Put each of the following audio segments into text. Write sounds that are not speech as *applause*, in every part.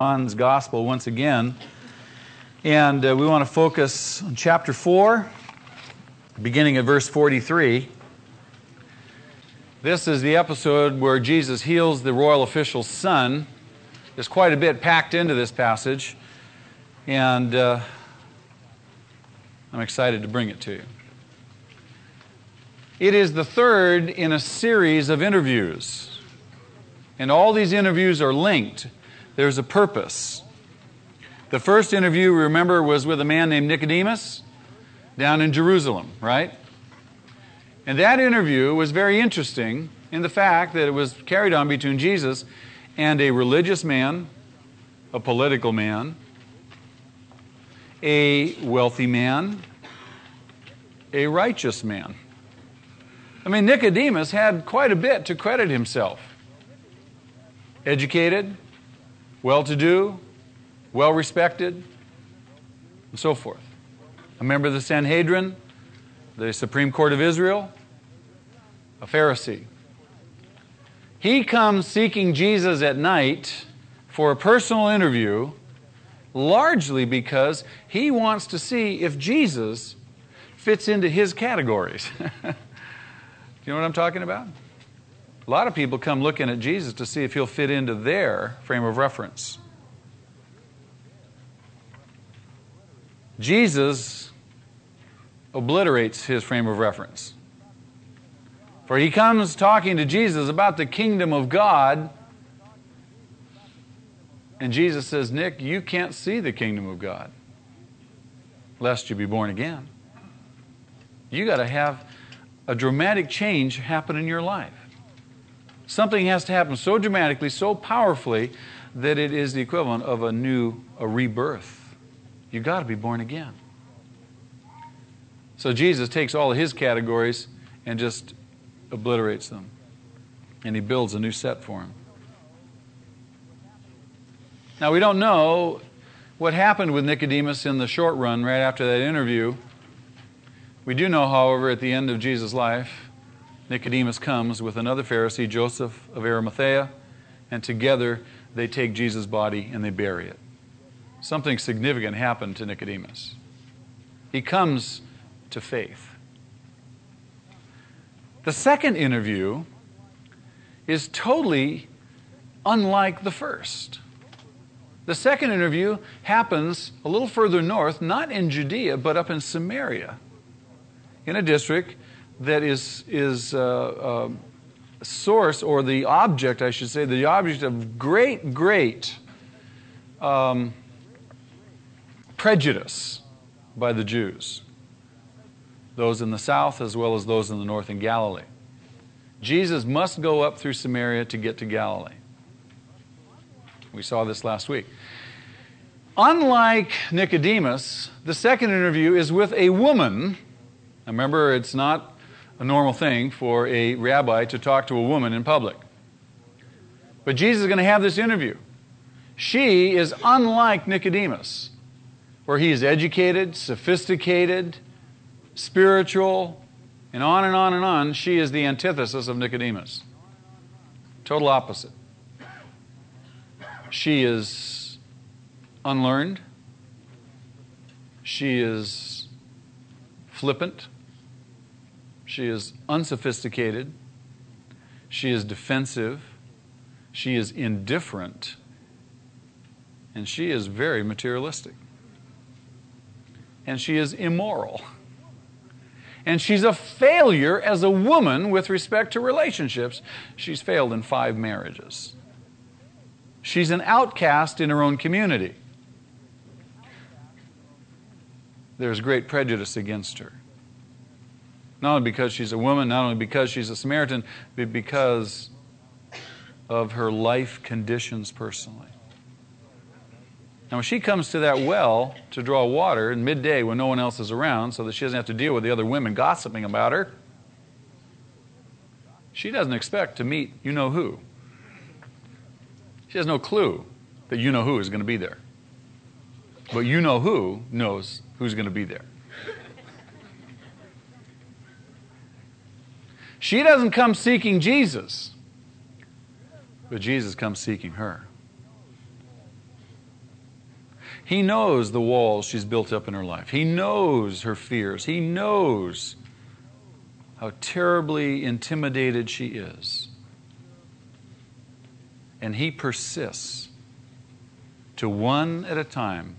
John's Gospel once again. And uh, we want to focus on chapter 4, beginning at verse 43. This is the episode where Jesus heals the royal official's son. There's quite a bit packed into this passage, and uh, I'm excited to bring it to you. It is the third in a series of interviews, and all these interviews are linked. There's a purpose. The first interview, we remember, was with a man named Nicodemus down in Jerusalem, right? And that interview was very interesting in the fact that it was carried on between Jesus and a religious man, a political man, a wealthy man, a righteous man. I mean, Nicodemus had quite a bit to credit himself. Educated, well to do, well respected, and so forth. A member of the Sanhedrin, the Supreme Court of Israel, a Pharisee. He comes seeking Jesus at night for a personal interview, largely because he wants to see if Jesus fits into his categories. Do *laughs* you know what I'm talking about? A lot of people come looking at Jesus to see if he'll fit into their frame of reference. Jesus obliterates his frame of reference. For he comes talking to Jesus about the kingdom of God, and Jesus says, Nick, you can't see the kingdom of God lest you be born again. You got to have a dramatic change happen in your life. Something has to happen so dramatically, so powerfully, that it is the equivalent of a new, a rebirth. You've got to be born again. So Jesus takes all of his categories and just obliterates them. And he builds a new set for him. Now, we don't know what happened with Nicodemus in the short run right after that interview. We do know, however, at the end of Jesus' life, Nicodemus comes with another Pharisee, Joseph of Arimathea, and together they take Jesus' body and they bury it something significant happened to Nicodemus. He comes to faith. The second interview is totally unlike the first. The second interview happens a little further north, not in Judea, but up in Samaria, in a district that is, is uh, uh, source, or the object, I should say, the object of great, great um, prejudice by the Jews, those in the south as well as those in the north in Galilee. Jesus must go up through Samaria to get to Galilee. We saw this last week. Unlike Nicodemus, the second interview is with a woman. Remember, it's not a normal thing for a rabbi to talk to a woman in public. But Jesus is going to have this interview. She is unlike Nicodemus where he is educated, sophisticated, spiritual, and on and on and on, she is the antithesis of Nicodemus. Total opposite. She is unlearned. She is flippant. She is unsophisticated. She is defensive. She is indifferent. And she is very materialistic and she is immoral. And she's a failure as a woman with respect to relationships. She's failed in five marriages. She's an outcast in her own community. There's great prejudice against her. Not only because she's a woman, not only because she's a Samaritan, but because of her life conditions personally. Now, when she comes to that well to draw water in midday when no one else is around, so that she doesn't have to deal with the other women gossiping about her, she doesn't expect to meet you know who. She has no clue that you know who is going to be there. But you know who knows who's going to be there. She doesn't come seeking Jesus, but Jesus comes seeking her. He knows the walls she's built up in her life. He knows her fears. He knows how terribly intimidated she is. And he persists to one at a time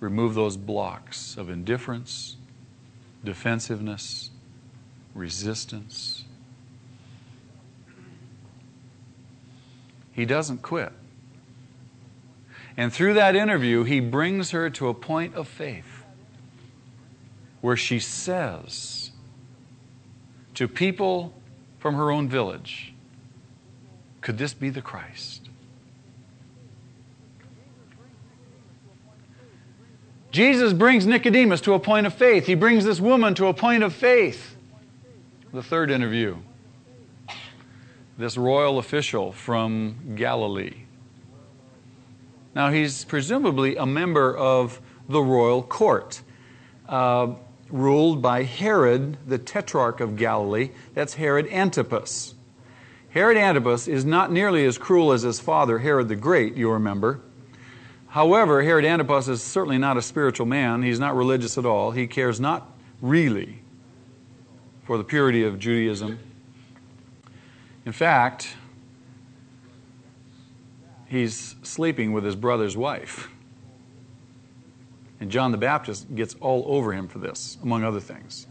remove those blocks of indifference, defensiveness, resistance. He doesn't quit. And through that interview, he brings her to a point of faith where she says to people from her own village, Could this be the Christ? Jesus brings Nicodemus to a point of faith. He brings this woman to a point of faith. The third interview this royal official from Galilee. Now, he's presumably a member of the royal court, uh, ruled by Herod, the tetrarch of Galilee. That's Herod Antipas. Herod Antipas is not nearly as cruel as his father, Herod the Great, you remember. However, Herod Antipas is certainly not a spiritual man. He's not religious at all. He cares not really for the purity of Judaism. In fact, he's sleeping with his brother's wife. And John the Baptist gets all over him for this, among other things.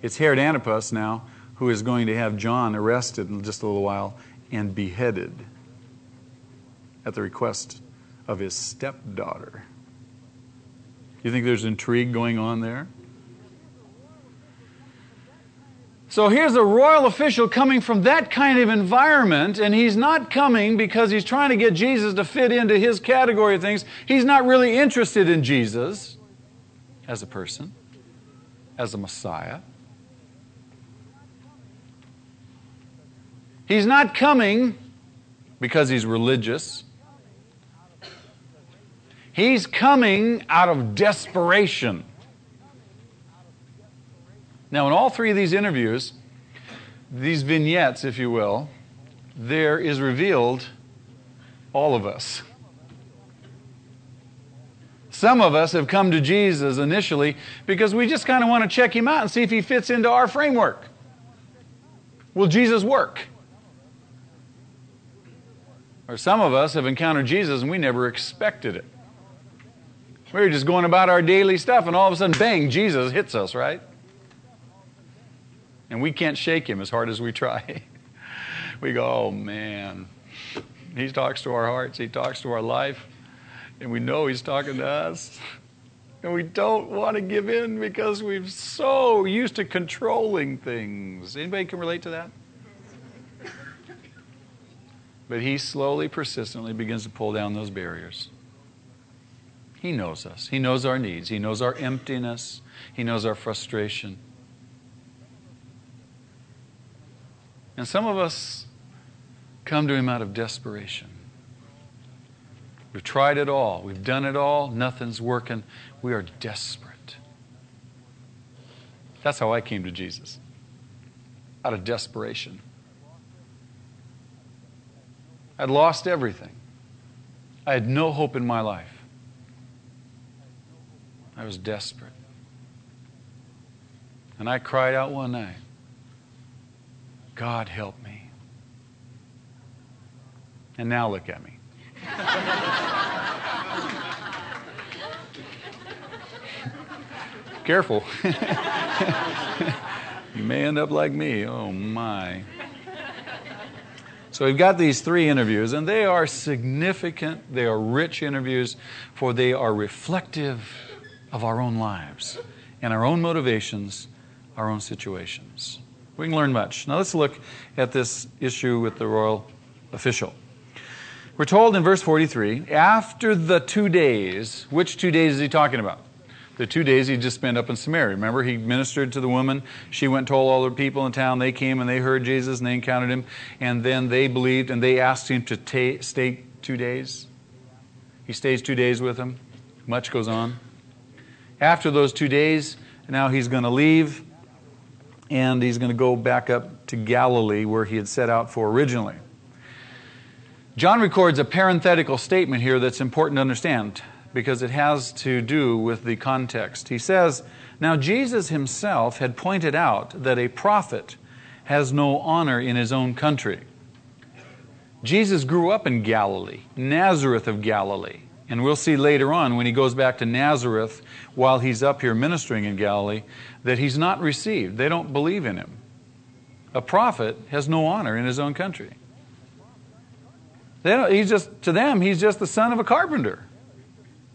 It's Herod Antipas now who is going to have John arrested in just a little while and beheaded at the request of his stepdaughter. You think there's intrigue going on there? So here's a royal official coming from that kind of environment, and he's not coming because he's trying to get Jesus to fit into his category of things. He's not really interested in Jesus as a person, as a Messiah. He's not coming because he's religious. He's coming out of desperation. Now, in all three of these interviews, these vignettes, if you will, there is revealed all of us. Some of us have come to Jesus initially because we just kind of want to check him out and see if he fits into our framework. Will Jesus work? Or some of us have encountered Jesus and we never expected it. We were just going about our daily stuff, and all of a sudden, bang, Jesus hits us, right? And we can't shake him as hard as we try. *laughs* we go, oh man, he talks to our hearts, he talks to our life, and we know he's talking to us. And we don't want to give in because we're so used to controlling things. Anybody can relate to that? But he slowly, persistently begins to pull down those barriers. He knows us. He knows our needs. He knows our emptiness. He knows our frustration. And some of us come to Him out of desperation. We've tried it all, we've done it all, nothing's working. We are desperate. That's how I came to Jesus out of desperation. I'd lost everything. I had no hope in my life. I was desperate. And I cried out one night, God help me. And now look at me. *laughs* Careful. *laughs* you may end up like me. Oh, my. So we've got these three interviews, and they are significant, they are rich interviews, for they are reflective of our own lives and our own motivations, our own situations. We can learn much. Now let's look at this issue with the royal official. We're told in verse 43 after the two days, which two days is he talking about? The two days he just spent up in Samaria. Remember, he ministered to the woman. She went and told all the people in town. They came and they heard Jesus and they encountered him. And then they believed and they asked him to ta- stay two days. He stays two days with them. Much goes on. After those two days, now he's going to leave and he's going to go back up to Galilee where he had set out for originally. John records a parenthetical statement here that's important to understand. because it has to do with the context. He says, Now Jesus himself had pointed out that a prophet has no honor in his own country. Jesus grew up in Galilee, Nazareth of Galilee. And we'll see later on when he goes back to Nazareth while he's up here ministering in Galilee that he's not received. They don't believe in him. A prophet has no honor in his own country. He's just, to them, he's just the son of a carpenter.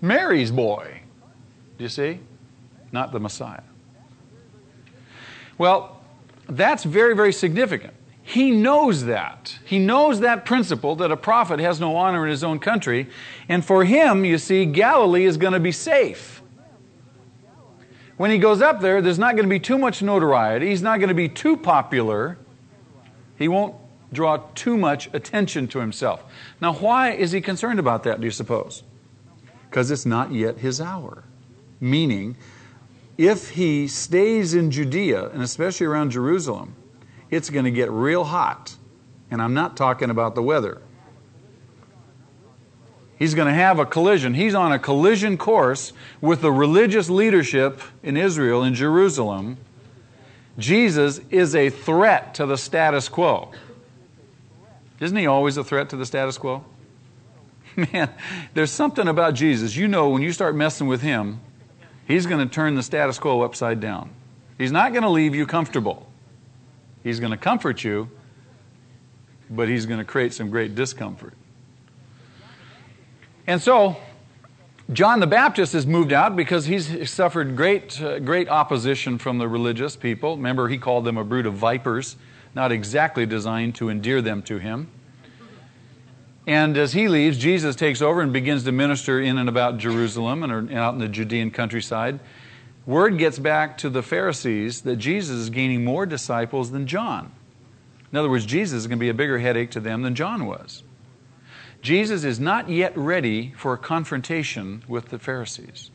Mary's boy. Do you see? Not the Messiah. Well, that's very, very significant. He knows that. He knows that principle that a prophet has no honor in his own country. And for him, you see, Galilee is going to be safe. When he goes up there, there's not going to be too much notoriety. He's not going to be too popular. He won't draw too much attention to himself. Now, why is he concerned about that, do you suppose? Because it's not yet his hour. Meaning, if he stays in Judea, and especially around Jerusalem, it's going to get real hot. And I'm not talking about the weather. He's going to have a collision. He's on a collision course with the religious leadership in Israel, in Jerusalem. Jesus is a threat to the status quo. Isn't he always a threat to the status quo? *laughs* Man, there's something about Jesus. You know, when you start messing with him, he's going to turn the status quo upside down. He's not going to leave you comfortable. He's going to comfort you, but he's going to create some great discomfort. And so, John the Baptist has moved out because he's suffered great, uh, great opposition from the religious people. Remember, he called them a brood of vipers, not exactly designed to endear them to him. And as he leaves, Jesus takes over and begins to minister in and about Jerusalem and out in the Judean countryside. Word gets back to the Pharisees that Jesus is gaining more disciples than John. In other words, Jesus is going to be a bigger headache to them than John was. Jesus is not yet ready for a confrontation with the Pharisees.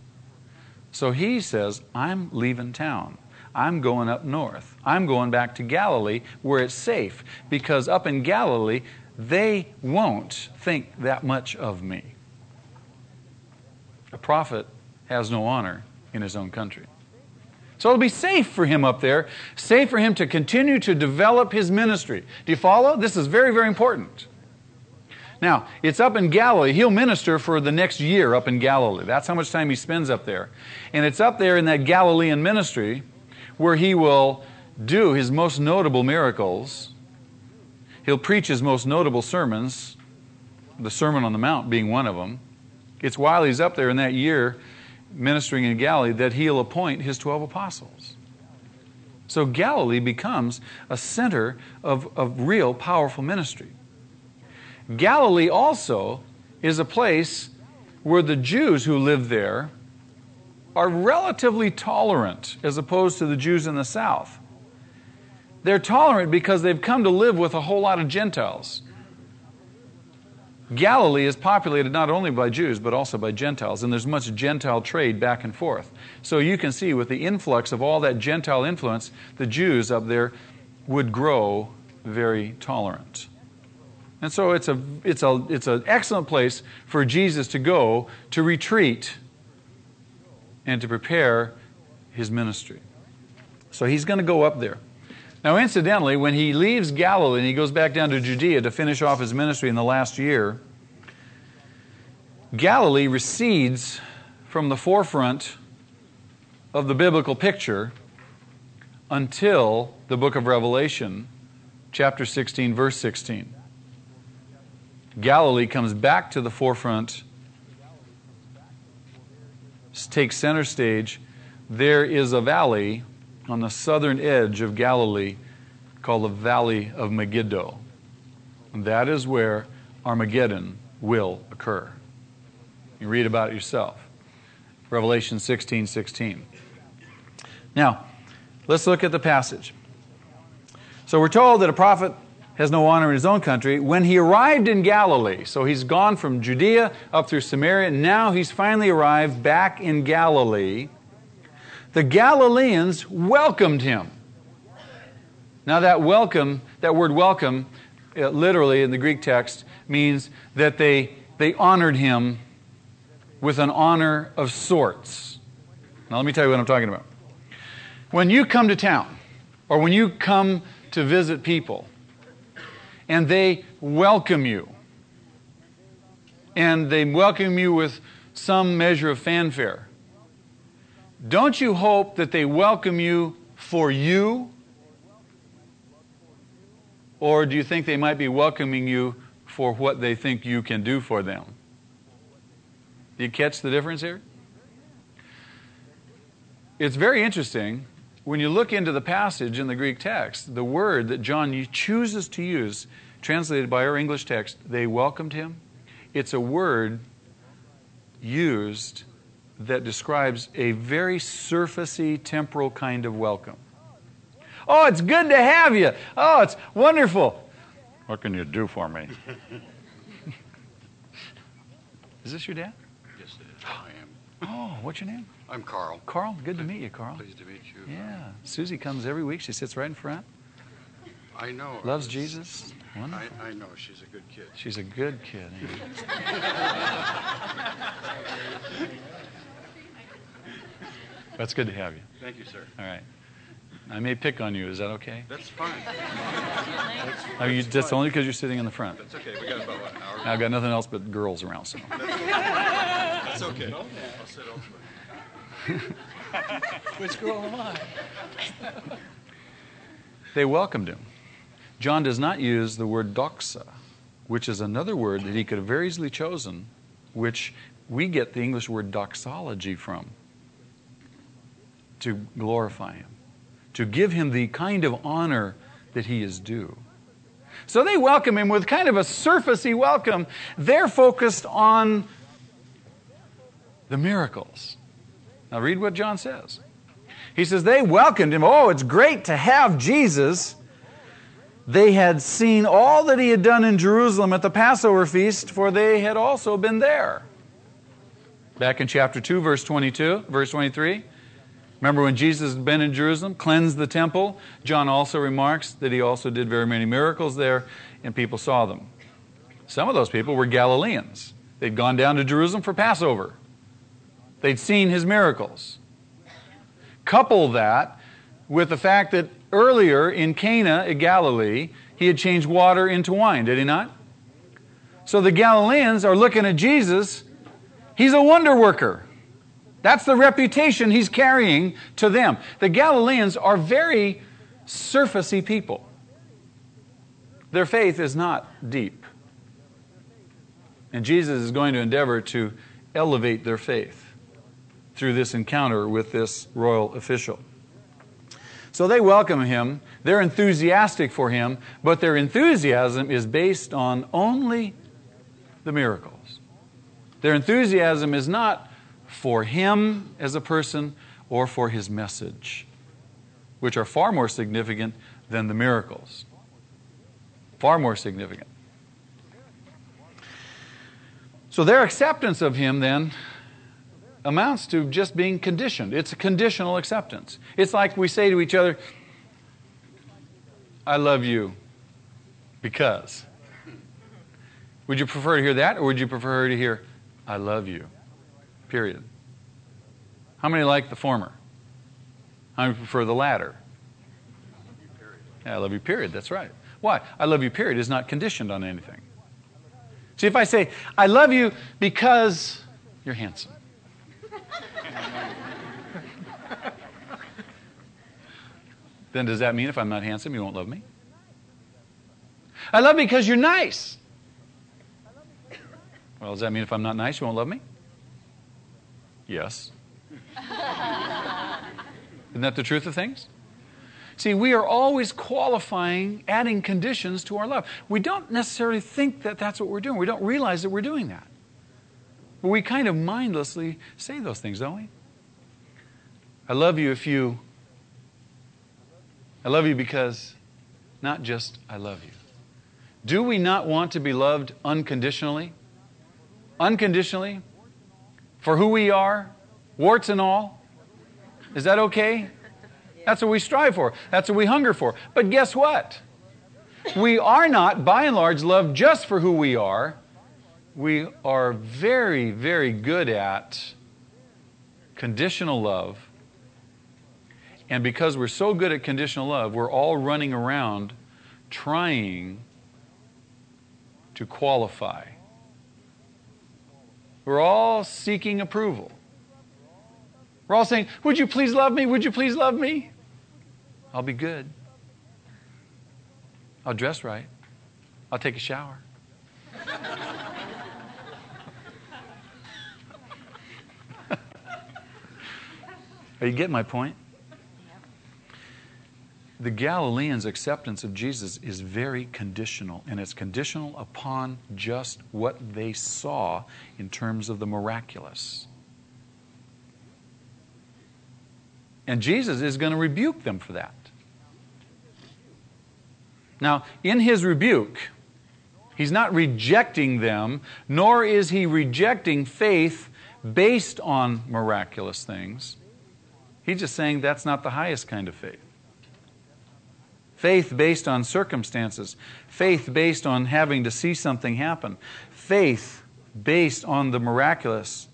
So he says, I'm leaving town. I'm going up north. I'm going back to Galilee where it's safe because up in Galilee, they won't think that much of me. A prophet has no honor in his own country. So it'll be safe for him up there, safe for him to continue to develop his ministry. Do you follow? This is very, very important. Now, it's up in Galilee. He'll minister for the next year up in Galilee. That's how much time he spends up there. And it's up there in that Galilean ministry where he will do his most notable miracles He'll preach his most notable sermons, the Sermon on the Mount being one of them. It's while he's up there in that year ministering in Galilee that he'll appoint his 12 apostles. So Galilee becomes a center of, of real powerful ministry. Galilee also is a place where the Jews who live there are relatively tolerant as opposed to the Jews in the south. They're tolerant because they've come to live with a whole lot of Gentiles. Galilee is populated not only by Jews, but also by Gentiles, and there's much Gentile trade back and forth. So you can see with the influx of all that Gentile influence, the Jews up there would grow very tolerant. And so it's, a, it's, a, it's an excellent place for Jesus to go to retreat and to prepare his ministry. So he's going to go up there. Now, incidentally, when he leaves Galilee and he goes back down to Judea to finish off his ministry in the last year, Galilee recedes from the forefront of the biblical picture until the book of Revelation, chapter 16, verse 16. Galilee comes back to the forefront, takes center stage. There is a valley on the southern edge of Galilee called the Valley of Megiddo. And that is where Armageddon will occur. You read about it yourself. Revelation 16 16. Now, let's look at the passage. So we're told that a prophet has no honor in his own country. When he arrived in Galilee, so he's gone from Judea up through Samaria, and now he's finally arrived back in Galilee the Galileans welcomed him. Now, that welcome, that word welcome, uh, literally in the Greek text, means that they, they honored him with an honor of sorts. Now, let me tell you what I'm talking about. When you come to town, or when you come to visit people, and they welcome you, and they welcome you with some measure of fanfare, don't you hope that they welcome you for you? Or do you think they might be welcoming you for what they think you can do for them? Do you catch the difference here? It's very interesting when you look into the passage in the Greek text, the word that John chooses to use, translated by our English text, they welcomed him. It's a word used that describes a very surfacey, temporal kind of welcome. Oh, it's good to have you. Oh, it's wonderful. What can you do for me? is this your dad? Yes, it is. *gasps* I am. Oh, what's your name? I'm Carl. Carl. Good to meet you, Carl. Pleased to meet you. Yeah. Susie comes every week. She sits right in front. I know. Loves Jesus. I, I know. She's a good kid. She's a good kid. *laughs* *laughs* ain't she? That's good to have you. Thank you, sir. All right. I may pick on you. Is that okay? That's fine. Oh, you, that's only because you're sitting in the front. That's okay. We got about what, an hour. I've got nothing else but girls around, so. That's okay. I'll sit elsewhere. *laughs* Which girl am I? They welcomed him. John does not use the word doxa, which is another word that he could have very easily chosen, which we get the English word doxology from to glorify him, to give him the kind of honor that he is due. So they welcome him with kind of a surfacey welcome. They're focused on the miracles. Now, read what John says. He says, They welcomed him. Oh, it's great to have Jesus. They had seen all that he had done in Jerusalem at the Passover feast, for they had also been there. Back in chapter 2, verse 22, verse 23. Remember when Jesus had been in Jerusalem, cleansed the temple? John also remarks that he also did very many miracles there, and people saw them. Some of those people were Galileans. They'd gone down to Jerusalem for Passover, they'd seen his miracles. Couple that with the fact that earlier in Cana at Galilee, he had changed water into wine, did he not? So the Galileans are looking at Jesus. He's a wonder worker. That's the reputation he's carrying to them. The Galileans are very surfacey people. Their faith is not deep. And Jesus is going to endeavor to elevate their faith through this encounter with this royal official. So they welcome him, they're enthusiastic for him, but their enthusiasm is based on only the miracles. Their enthusiasm is not for him as a person or for his message, which are far more significant than the miracles. Far more significant. So their acceptance of him then amounts to just being conditioned. It's a conditional acceptance. It's like we say to each other, I love you because. Would you prefer to hear that, or would you prefer to hear, I love you? Period. How many like the former? How many prefer the latter? Yeah, I love you, period. That's right. Why? I love you, period, is not conditioned on anything. See, if I say, I love you because you're handsome, *laughs* then does that mean if I'm not handsome, you won't love me? I love you because you're nice. Well, does that mean if I'm not nice, you won't love me? Yes. Isn't that the truth of things? See, we are always qualifying, adding conditions to our love. We don't necessarily think that that's what we're doing. We don't realize that we're doing that. But we kind of mindlessly say those things, don't we? I love you if you. I love you because, not just I love you. Do we not want to be loved unconditionally? Unconditionally? For who we are, warts and all? Is that okay? That's what we strive for. That's what we hunger for. But guess what? We are not, by and large, loved just for who we are. we are very, very good at conditional love. And because we're so good at conditional love, we're all running around trying to qualify. We're all seeking approval. We're all saying, Would you please love me? Would you please love me? I'll be good. I'll dress right. I'll take a shower. *laughs* Are you getting my point? The Galileans' acceptance of Jesus is very conditional, and it's conditional upon just what they saw in terms of the miraculous. And Jesus is going to rebuke them for that. Now, in his rebuke, he's not rejecting them, nor is he rejecting faith based on miraculous things. He's just saying that's not the highest kind of faith. Faith based on circumstances, faith based on having to see something happen, faith based on the miraculous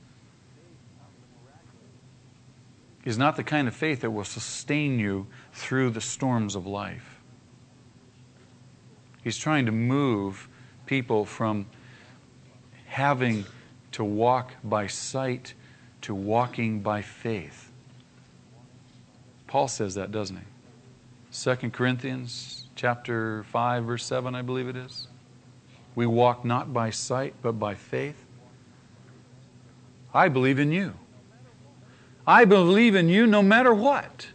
is not the kind of faith that will sustain you through the storms of life. He's trying to move people from having to walk by sight to walking by faith. Paul says that, doesn't he? 2 Corinthians chapter 5 verse 7 I believe it is. We walk not by sight but by faith. I believe in you. I believe in you no matter what.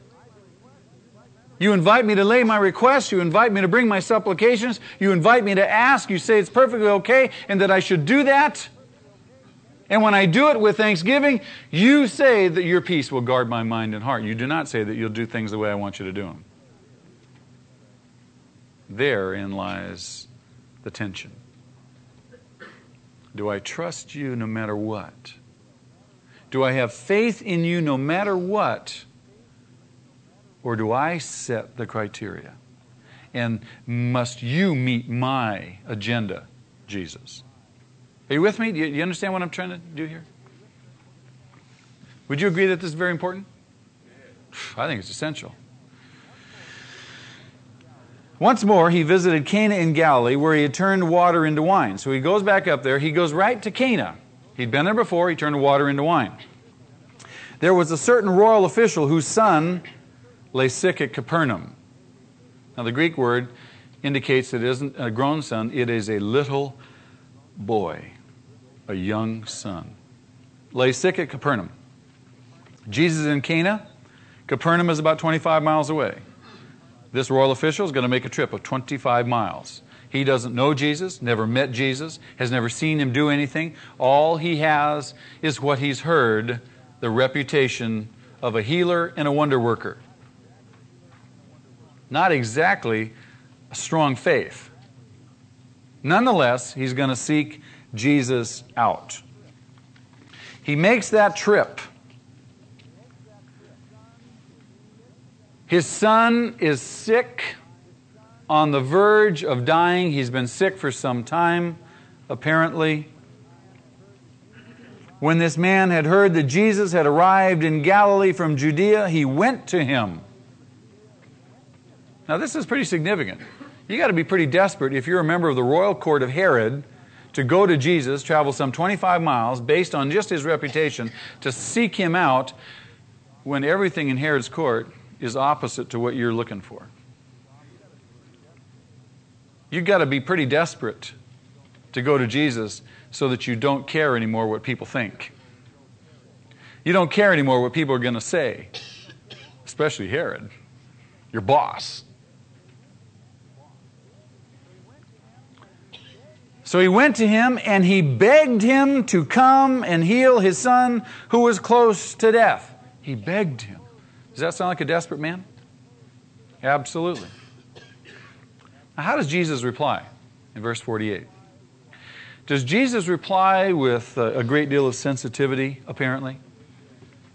You invite me to lay my requests. You invite me to bring my supplications. You invite me to ask. You say it's perfectly okay and that I should do that. And when I do it with thanksgiving, you say that your peace will guard my mind and heart. You do not say that you'll do things the way I want you to do them. Therein lies the tension. Do I trust you no matter what? Do I have faith in you no matter what? Or do I set the criteria? And must you meet my agenda, Jesus? Are you with me? Do you, understand what I'm trying to do here? Would you agree that this is very important? *sighs* I think it's essential. Once more, he visited Cana in Galilee, where he had turned water into wine. So he goes back up there. He goes right to Cana. He'd been there before. He turned water into wine. There was a certain royal official whose son lay sick at Capernaum. Now, the Greek word indicates that it isn't a grown son, it is a little boy, a young son. Lay sick at Capernaum. Jesus in Cana. Capernaum is about 25 miles away. This royal official is going to make a trip of 25 miles. He doesn't know Jesus, never met Jesus, has never seen him do anything. All he has is what he's heard the reputation of a healer and a wonder worker. Not exactly a strong faith. Nonetheless, he's going to seek Jesus out. He makes that trip. His son is sick, on the verge of dying. He's been sick for some time, apparently. When this man had heard that Jesus had arrived in Galilee from Judea, he went to him. Now, this is pretty significant. You got to be pretty desperate if you're a member of the royal court of Herod to go to Jesus, travel some 25 miles based on just his reputation, to seek him out when everything in Herod's court is opposite to what you're looking for. You've got to be pretty desperate to go to Jesus so that you don't care anymore what people think. You don't care anymore what people are going to say, especially Herod, your boss. So he went to him and he begged him to come and heal his son who was close to death. He begged him. Does that sound like a desperate man? Absolutely. Now, how does Jesus reply in verse 48? Does Jesus reply with a great deal of sensitivity, apparently?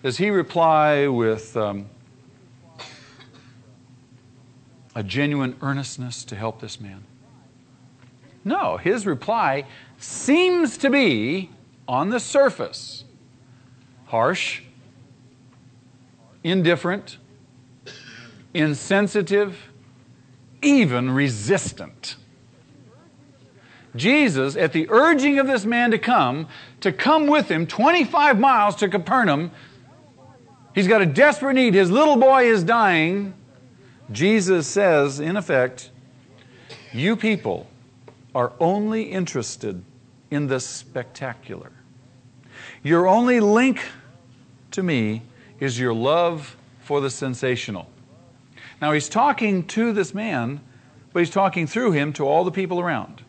Does he reply with um, a genuine earnestness to help this man? No, his reply seems to be, on the surface, harsh, indifferent, insensitive, even resistant. Jesus, at the urging of this man to come, to come with him 25 miles to Capernaum, he's got a desperate need. His little boy is dying. Jesus says, in effect, You people are only interested in the spectacular. Your only link to me is your love for the sensational. Now, he's talking to this man, but he's talking through him to all the people around.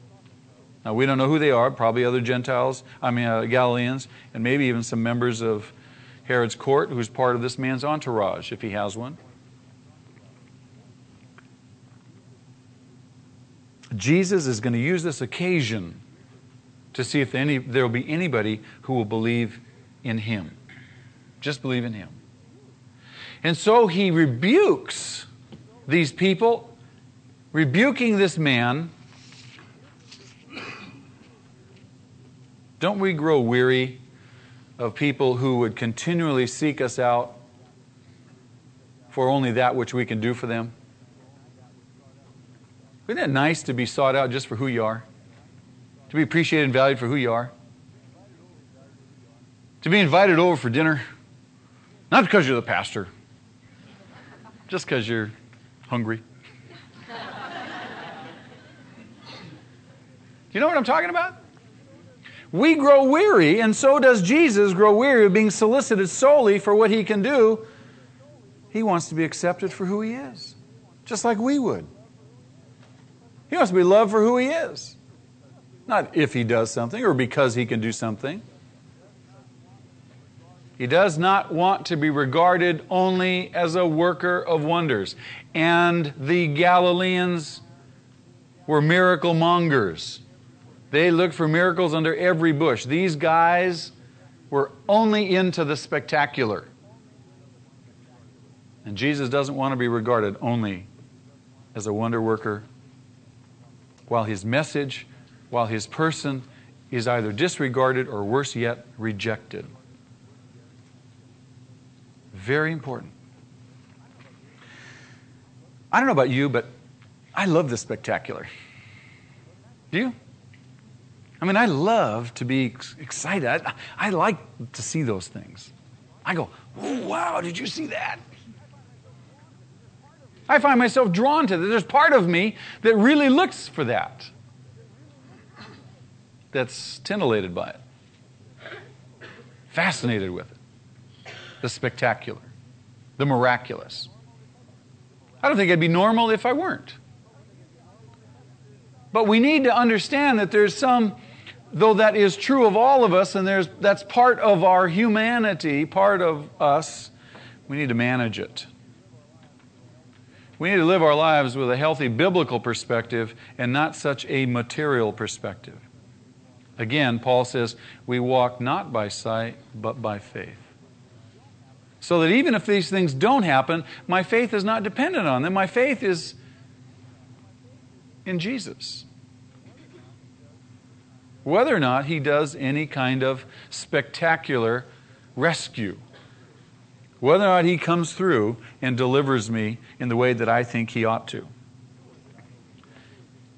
Now, we don't know who they are, probably other Gentiles, I mean, uh, Galileans, and maybe even some members of Herod's court who's part of this man's entourage, if he has one. Jesus is going to use this occasion to see if any, there will be anybody who will believe in him. Just believe in him. And so he rebukes these people, rebuking this man. Don't we grow weary of people who would continually seek us out for only that which we can do for them? Isn't it nice to be sought out just for who you are? To be appreciated and valued for who you are? To be invited over for dinner, not because you're the pastor, just because you're hungry. you know what I'm talking about? We grow weary, and so does Jesus grow weary of being solicited solely for what he can do. He wants to be accepted for who he is, just like we would. He wants to be loved for who he is, not if he does something or because he can do something. He does not want to be regarded only as a worker of wonders. And the Galileans were miracle mongers. They looked for miracles under every bush. These guys were only into the spectacular. And Jesus doesn't want to be regarded only as a wonder worker, while his message, while his person is either disregarded or worse yet, rejected. Very important. I don't know about you, but I love the spectacular. Do you? I mean, I love to be excited. I, I like to see those things. I go, wow, did you see that? I find myself drawn to that. There's part of me that really looks for that, that's titillated by it, fascinated with it the spectacular, the miraculous. I don't think I'd be normal if I weren't. But we need to understand that there's some, though that is true of all of us, and there's, that's part of our humanity, part of us, we need to manage it. We need to live our lives with a healthy biblical perspective and not such a material perspective. Again, Paul says, we walk not by sight, but by faith. So that even if these things don't happen, my faith is not dependent on them. My faith is in Jesus. Whether or not he does any kind of spectacular rescue, whether or not he comes through and delivers me in the way that I think he ought to.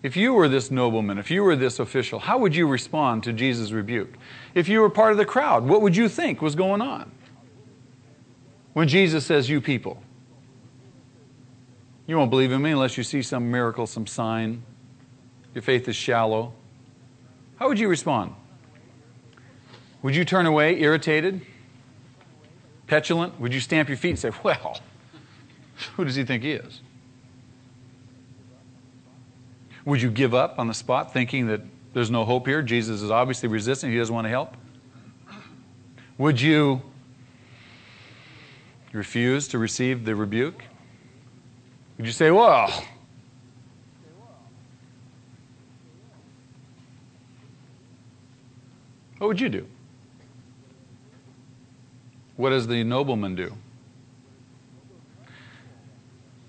If you were this nobleman, if you were this official, how would you respond to Jesus' rebuke? If you were part of the crowd, what would you think was going on? When Jesus says, You people, you won't believe in me unless you see some miracle, some sign. Your faith is shallow. How would you respond? Would you turn away, irritated, petulant? Would you stamp your feet and say, Well, *laughs* who does he think he is? Would you give up on the spot thinking that there's no hope here? Jesus is obviously resistant, he doesn't want to help. Would you refuse to receive the rebuke? Would you say, well, what would you do? What does the nobleman do?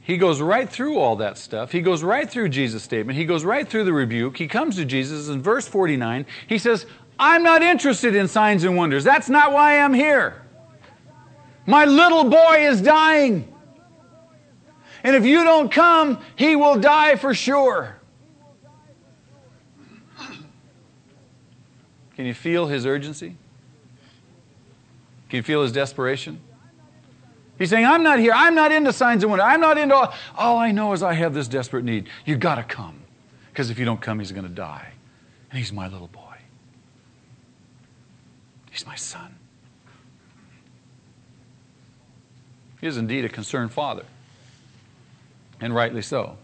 he goes right through all that stuff. He goes right through Jesus' statement. He goes right through the rebuke. He comes to Jesus in verse 49. He says, I'm not interested in signs and wonders. That's not why I'm here. My little boy is dying. And if you don't come, he will die for sure. Can you feel his urgency? Can you feel his desperation? He's saying, I'm not here. I'm not into signs and wonders. I'm not into all. All I know is I have this desperate need. You've got to come. Because if you don't come, he's going to die. And he's my little boy. He's my son. He is indeed a concerned father. And rightly so.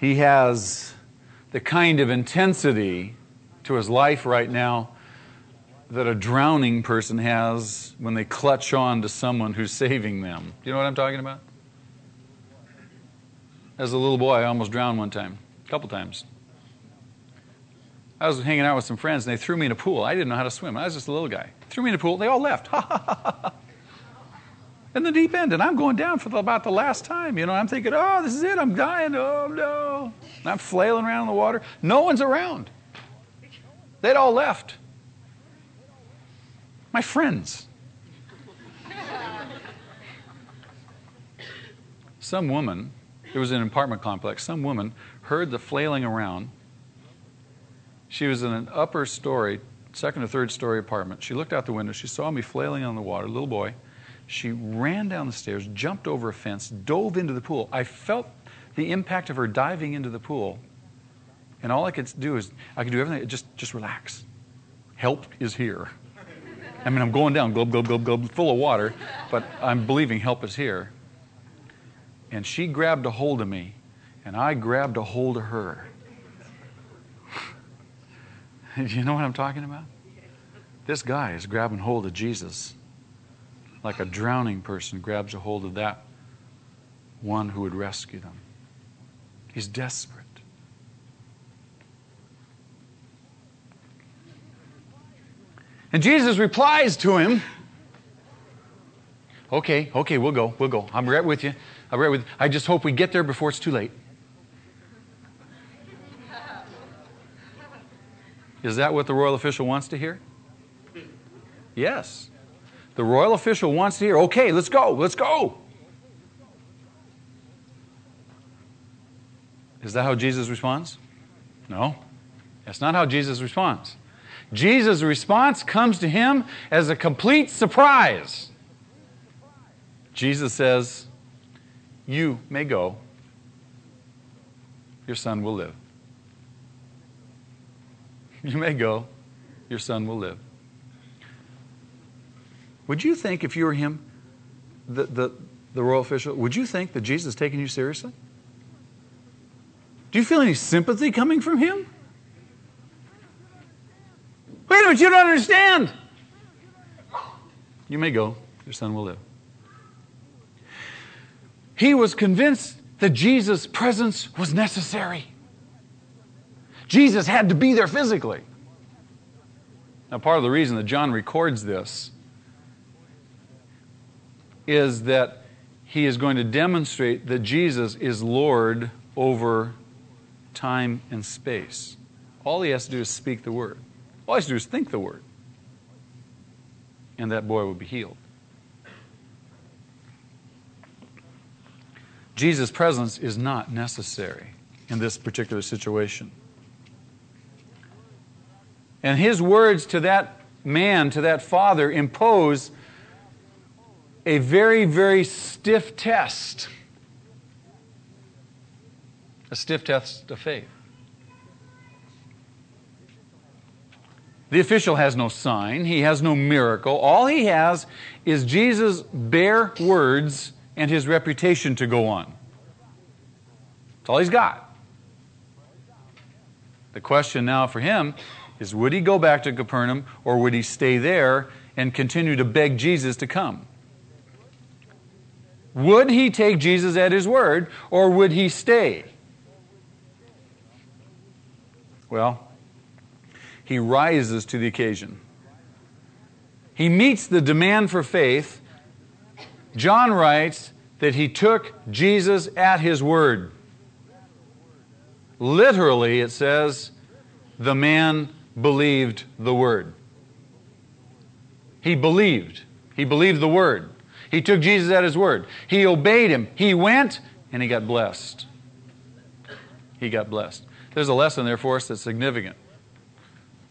He has the kind of intensity to his life right now that a drowning person has when they clutch on to someone who's saving them. Do you know what I'm talking about? As a little boy, I almost drowned one time, a couple times. I was hanging out with some friends and they threw me in a pool. I didn't know how to swim. I was just a little guy. Threw me in a pool. They all left. *laughs* in the deep end, and I'm going down for the, about the last time. You know, I'm thinking, oh, this is it. I'm dying. Oh no! And I'm flailing around in the water. No one's around. They'd all left. My friends. some woman, it was an apartment complex, some woman heard the flailing around. She was in an upper story, second or third story apartment. She looked out the window. She saw me flailing on the water, little boy. She ran down the stairs, jumped over a fence, dove into the pool. I felt the impact of her diving into the pool. And all I could do is, I could do everything, just, just relax. Help is here. I mean, I'm going down, glub, glub, glub, glub, full of water, but I'm believing help is here. And she grabbed a hold of me, and I grabbed a hold of her. *laughs* you know what I'm talking about? This guy is grabbing hold of Jesus like a drowning person grabs a hold of that one who would rescue them. He's desperate. And Jesus replies to him, Okay, okay, we'll go, we'll go. I'm right with you. I'm right with you. I just hope we get there before it's too late. Is that what the royal official wants to hear? Yes. The royal official wants to hear, okay, let's go, let's go. Is that how Jesus responds? No. That's not how Jesus responds. Jesus' response comes to him as a complete surprise. Jesus says, You may go, your son will live. You may go, your son will live. Would you think, if you were him, the, the, the royal official, would you think that Jesus is taking you seriously? Do you feel any sympathy coming from him? Wait a minute, you don't understand. You may go, your son will live. He was convinced that Jesus' presence was necessary. Jesus had to be there physically. Now, part of the reason that John records this is that he is going to demonstrate that Jesus is Lord over time and space. All he has to do is speak the word. All he has to do is think the word. And that boy will be healed. Jesus' presence is not necessary in this particular situation. And his words to that man, to that father, impose a very, very stiff test. A stiff test of faith. The official has no sign, he has no miracle. All he has is Jesus' bare words and his reputation to go on. That's all he's got. The question now for him is would he go back to Capernaum or would he stay there and continue to beg Jesus to come? Would he take Jesus at his word or would he stay? Well, he rises to the occasion. he meets the demand for faith. John writes that he took Jesus at his word. Literally, it says, the man believed the word. He believed. He believed the word. He took Jesus at his word. He obeyed him. He went and he got blessed. He got blessed. There's a lesson there for us that's significant.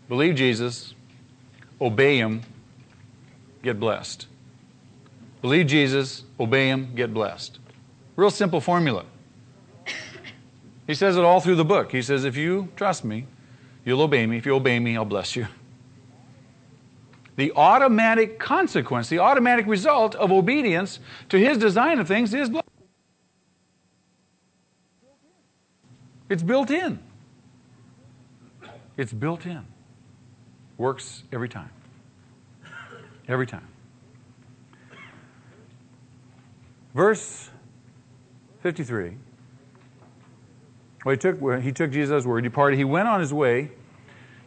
Believe Jesus, obey him, get blessed. Believe Jesus, obey him, get blessed. Real simple formula. He says it all through the book. He says, If you trust me, you'll obey me. If you obey me, I'll bless you. The automatic consequence, the automatic result of obedience to his design of things is blessing. It's built in. It's built in. Works every time. Every time. Verse 53. Well, he took, he took Jesus' word, he departed. He went on his way.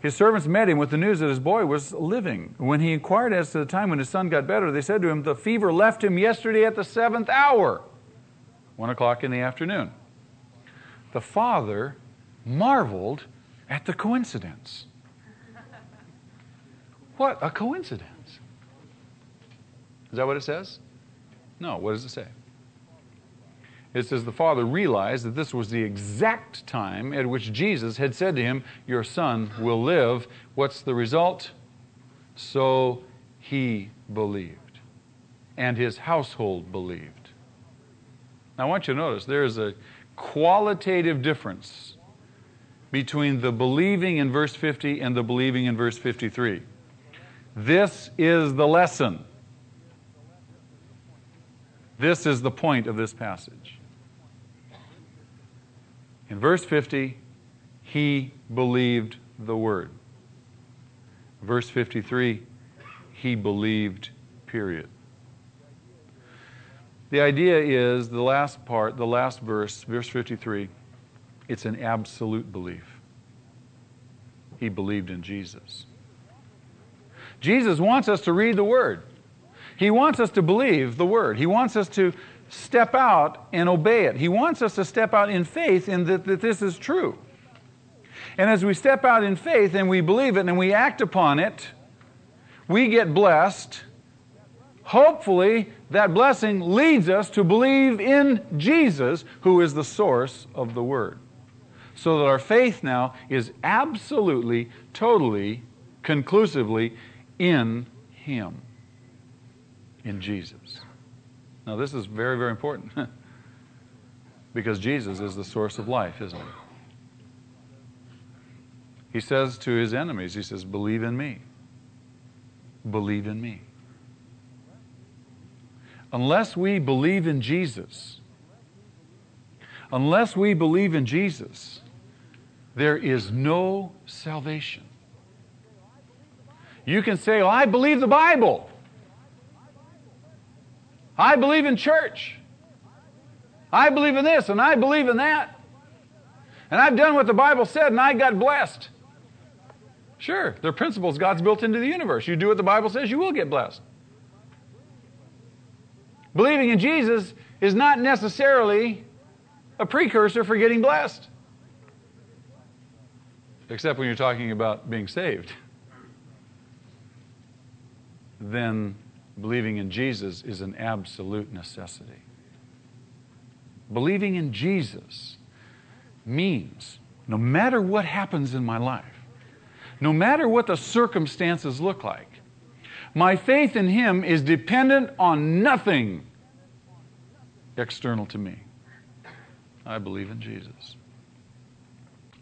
His servants met him with the news that his boy was living. When he inquired as to the time when his son got better, they said to him, The fever left him yesterday at the seventh hour, one o'clock in the afternoon. The father marveled at the coincidence. What a coincidence. Is that what it says? No, what does it say? It says the father realized that this was the exact time at which Jesus had said to him, Your son will live. What's the result? So he believed, and his household believed. Now, I want you to notice there is a qualitative difference between the believing in verse 50 and the believing in verse 53. This is the lesson. This is the point of this passage. In verse 50, he believed the word. Verse 53, he believed, period. The idea is the last part, the last verse, verse 53, it's an absolute belief. He believed in Jesus. Jesus wants us to read the Word. He wants us to believe the Word. He wants us to step out and obey it. He wants us to step out in faith in that, that this is true. And as we step out in faith and we believe it and we act upon it, we get blessed. Hopefully, that blessing leads us to believe in Jesus, who is the source of the Word. So that our faith now is absolutely, totally, conclusively in Him, in Jesus. Now, this is very, very important *laughs* because Jesus is the source of life, isn't he? He says to his enemies, He says, Believe in me. Believe in me. Unless we believe in Jesus, unless we believe in Jesus, there is no salvation. You can say, well, I believe the Bible. I believe in church. I believe in this and I believe in that. And I've done what the Bible said and I got blessed. Sure, there are principles God's built into the universe. You do what the Bible says, you will get blessed. Believing in Jesus is not necessarily a precursor for getting blessed. Except when you're talking about being saved. Then believing in Jesus is an absolute necessity. Believing in Jesus means no matter what happens in my life, no matter what the circumstances look like, my faith in Him is dependent on nothing external to me. I believe in Jesus.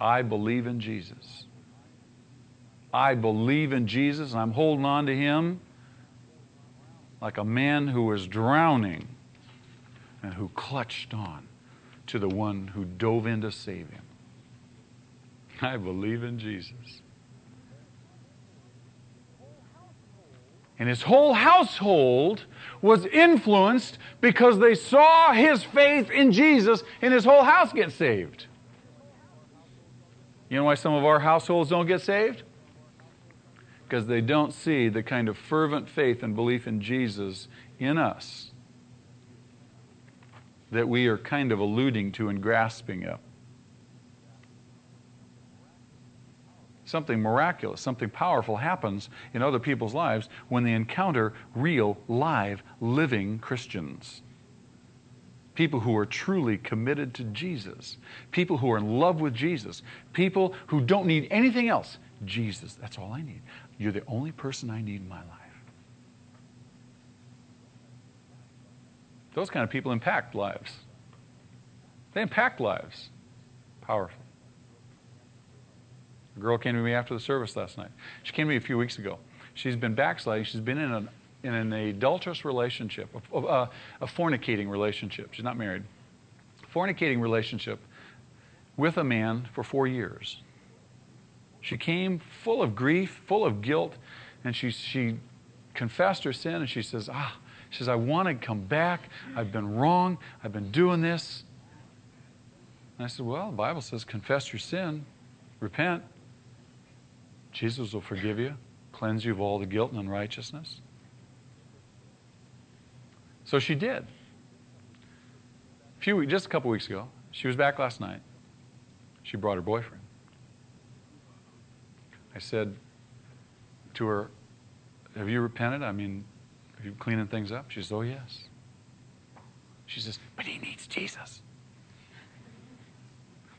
I believe in Jesus. I believe in Jesus, and I'm holding on to Him like a man who was drowning and who clutched on to the one who dove in to save him. I believe in Jesus. And his whole household was influenced because they saw his faith in Jesus, and his whole house get saved. You know why some of our households don't get saved? Because they don't see the kind of fervent faith and belief in Jesus in us that we are kind of alluding to and grasping at. Something miraculous, something powerful happens in other people's lives when they encounter real, live, living Christians. People who are truly committed to Jesus, people who are in love with Jesus, people who don't need anything else. Jesus, that's all I need. You're the only person I need in my life. Those kind of people impact lives. They impact lives. Powerful. A girl came to me after the service last night. She came to me a few weeks ago. She's been backsliding. She's been in an, in an adulterous relationship, a, a, a fornicating relationship. She's not married. Fornicating relationship with a man for four years. She came full of grief, full of guilt, and she, she confessed her sin and she says, Ah, she says, I want to come back. I've been wrong. I've been doing this. And I said, Well, the Bible says, confess your sin, repent. Jesus will forgive you, cleanse you of all the guilt and unrighteousness. So she did. A few just a couple weeks ago, she was back last night. She brought her boyfriend. I said to her, Have you repented? I mean, are you cleaning things up? She says, Oh, yes. She says, But he needs Jesus.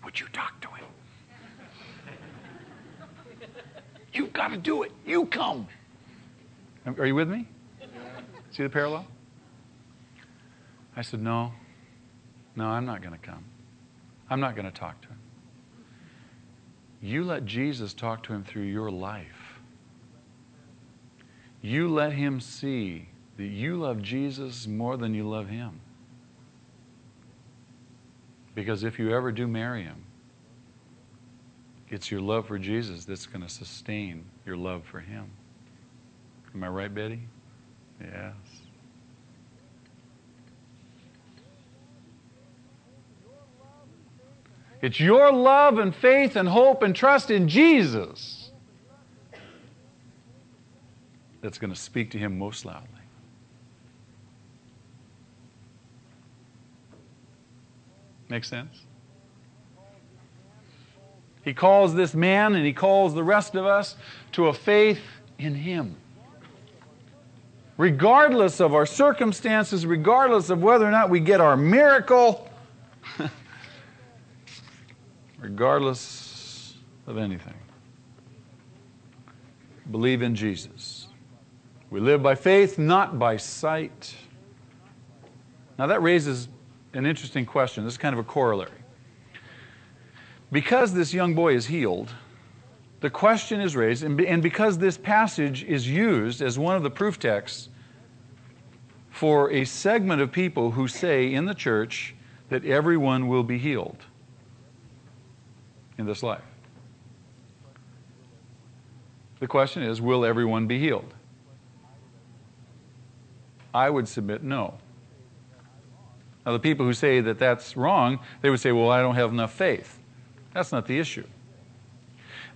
Would you talk to him? You've got to do it. You come. Are you with me? See the parallel? I said, No, no, I'm not going to come. I'm not going to talk to him. You let Jesus talk to him through your life. You let him see that you love Jesus more than you love him. Because if you ever do marry him, it's your love for Jesus that's going to sustain your love for him. Am I right, Betty? Yes. It's your love and faith and hope and trust in Jesus that's going to speak to him most loudly. Make sense? He calls this man and he calls the rest of us to a faith in him. Regardless of our circumstances, regardless of whether or not we get our miracle, *laughs* regardless of anything. Believe in Jesus. We live by faith, not by sight. Now, that raises an interesting question. This is kind of a corollary. Because this young boy is healed, the question is raised, and because this passage is used as one of the proof texts for a segment of people who say in the church that everyone will be healed in this life. The question is will everyone be healed? I would submit no. Now, the people who say that that's wrong, they would say, well, I don't have enough faith. That's not the issue.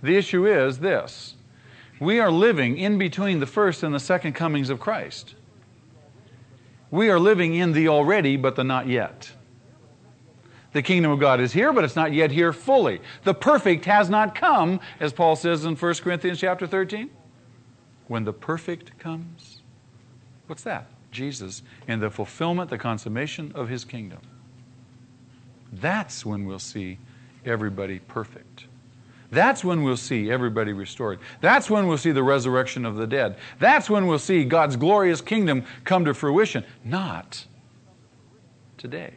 The issue is this we are living in between the first and the second comings of Christ. We are living in the already, but the not yet. The kingdom of God is here, but it's not yet here fully. The perfect has not come, as Paul says in 1 Corinthians chapter 13. When the perfect comes, what's that? Jesus in the fulfillment, the consummation of his kingdom. That's when we'll see everybody perfect. That's when we'll see everybody restored. That's when we'll see the resurrection of the dead. That's when we'll see God's glorious kingdom come to fruition. Not today.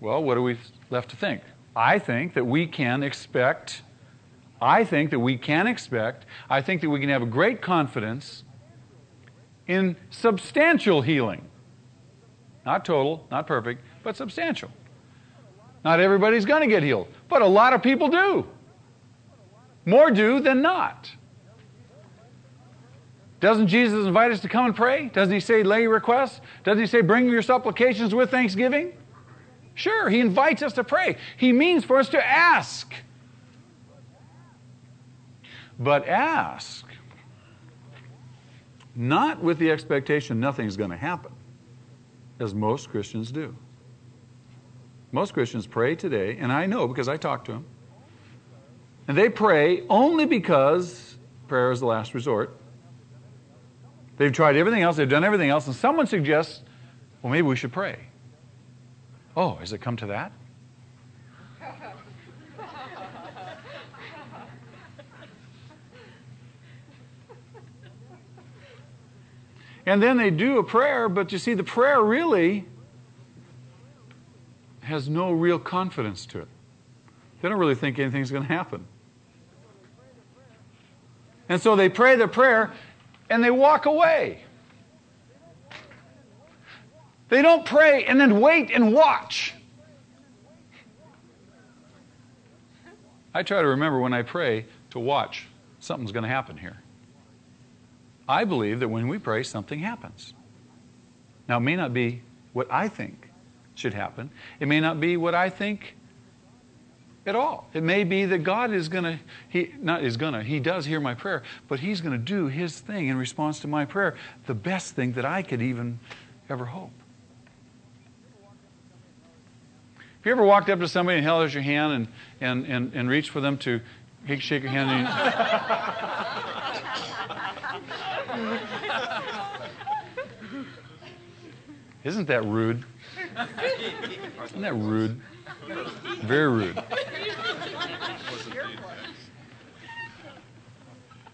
Well, what are we left to think? I think that we can expect, I think that we can expect, I think that we can have a great confidence in substantial healing. Not total, not perfect, but substantial. Not everybody's going to get healed, but a lot of people do. More do than not. Doesn't Jesus invite us to come and pray? Doesn't he say, lay requests? Doesn't he say, bring your supplications with thanksgiving? Sure, he invites us to pray. He means for us to ask. But ask, not with the expectation nothing's going to happen, as most Christians do. Most Christians pray today, and I know because I talk to them, and they pray only because prayer is the last resort. They've tried everything else, they've done everything else, and someone suggests, well, maybe we should pray. Oh, has it come to that? And then they do a prayer, but you see, the prayer really has no real confidence to it. They don't really think anything's going to happen. And so they pray the prayer and they walk away. They don't pray and then wait and watch. I try to remember when I pray to watch. Something's going to happen here. I believe that when we pray, something happens. Now, it may not be what I think should happen, it may not be what I think at all. It may be that God is going to, he not is going to, he does hear my prayer, but he's going to do his thing in response to my prayer, the best thing that I could even ever hope. Have you ever walked up to somebody and held out your hand and, and, and, and reached for them to shake your hand? *laughs* Isn't that rude? Isn't that rude? Very rude.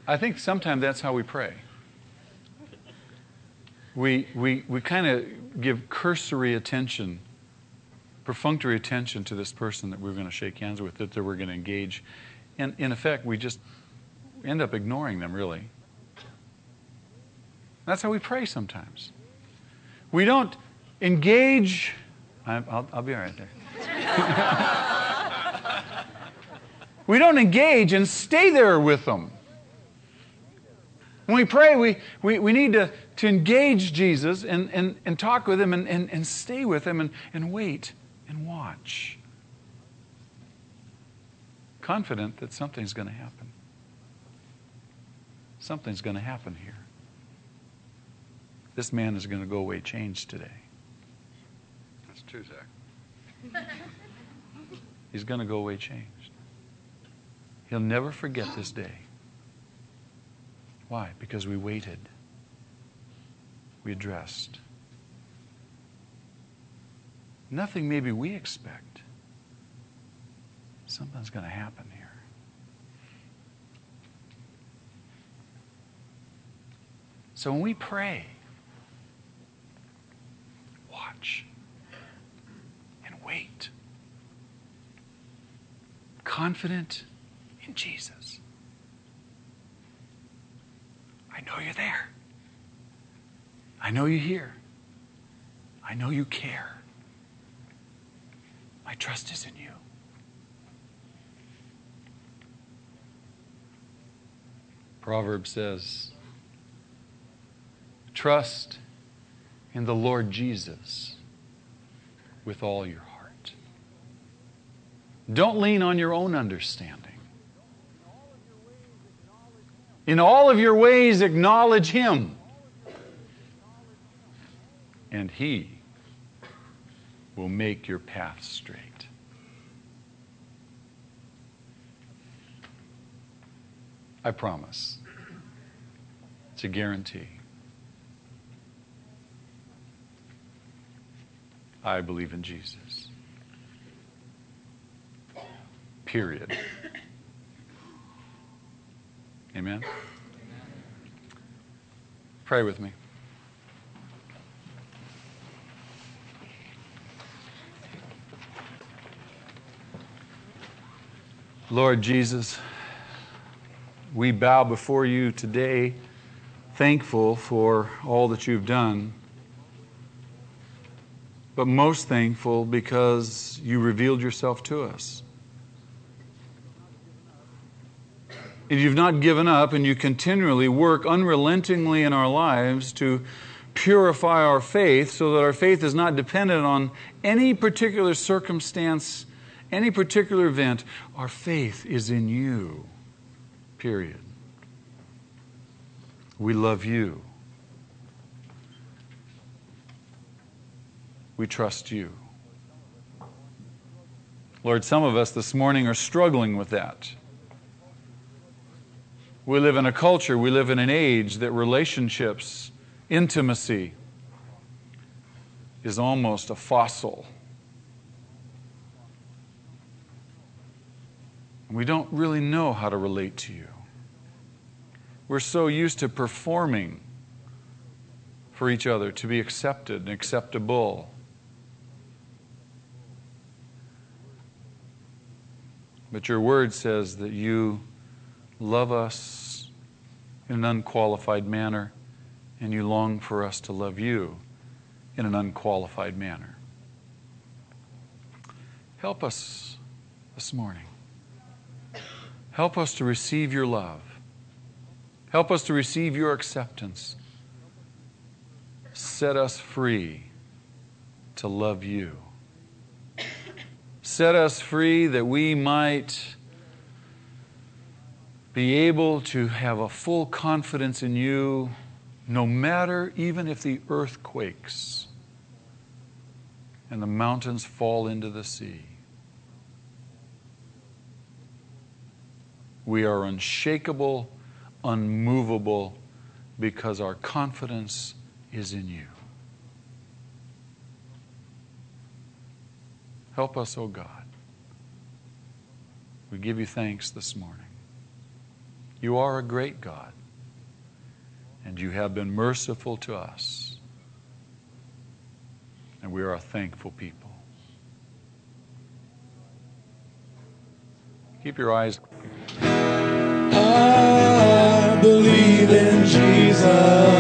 I think sometimes that's how we pray. We, we, we kind of give cursory attention, perfunctory attention to this person that we're going to shake hands with, that we're going to engage. And in effect, we just end up ignoring them, really. That's how we pray sometimes. We don't engage. I'll, I'll be all right there. *laughs* we don't engage and stay there with them. When we pray, we, we, we need to, to engage Jesus and, and, and talk with him and, and, and stay with him and, and wait and watch. Confident that something's going to happen. Something's going to happen here. This man is going to go away changed today. That's true, Zach. *laughs* He's going to go away changed. He'll never forget this day. Why? Because we waited. We addressed. Nothing maybe we expect. Something's going to happen here. So when we pray, watch and wait. Confident in Jesus. I know you're there. I know you hear. I know you care. My trust is in you. Proverb says, Trust in the Lord Jesus with all your heart. Don't lean on your own understanding. In all of your ways, acknowledge Him. And He will make your path straight. I promise. It's a guarantee. I believe in Jesus. Period. Amen? Pray with me. Lord Jesus, we bow before you today, thankful for all that you've done but most thankful because you revealed yourself to us. And you've not given up, and you continually work unrelentingly in our lives to purify our faith so that our faith is not dependent on any particular circumstance, any particular event. Our faith is in you, period. We love you. We trust you. Lord, some of us this morning are struggling with that. We live in a culture, we live in an age that relationships, intimacy, is almost a fossil. We don't really know how to relate to you. We're so used to performing for each other to be accepted and acceptable. But your word says that you love us in an unqualified manner, and you long for us to love you in an unqualified manner. Help us this morning. Help us to receive your love. Help us to receive your acceptance. Set us free to love you. Set us free that we might be able to have a full confidence in you, no matter even if the earth quakes and the mountains fall into the sea. We are unshakable, unmovable, because our confidence is in you. Help us, O oh God. We give you thanks this morning. You are a great God, and you have been merciful to us, and we are a thankful people. Keep your eyes. I believe in Jesus.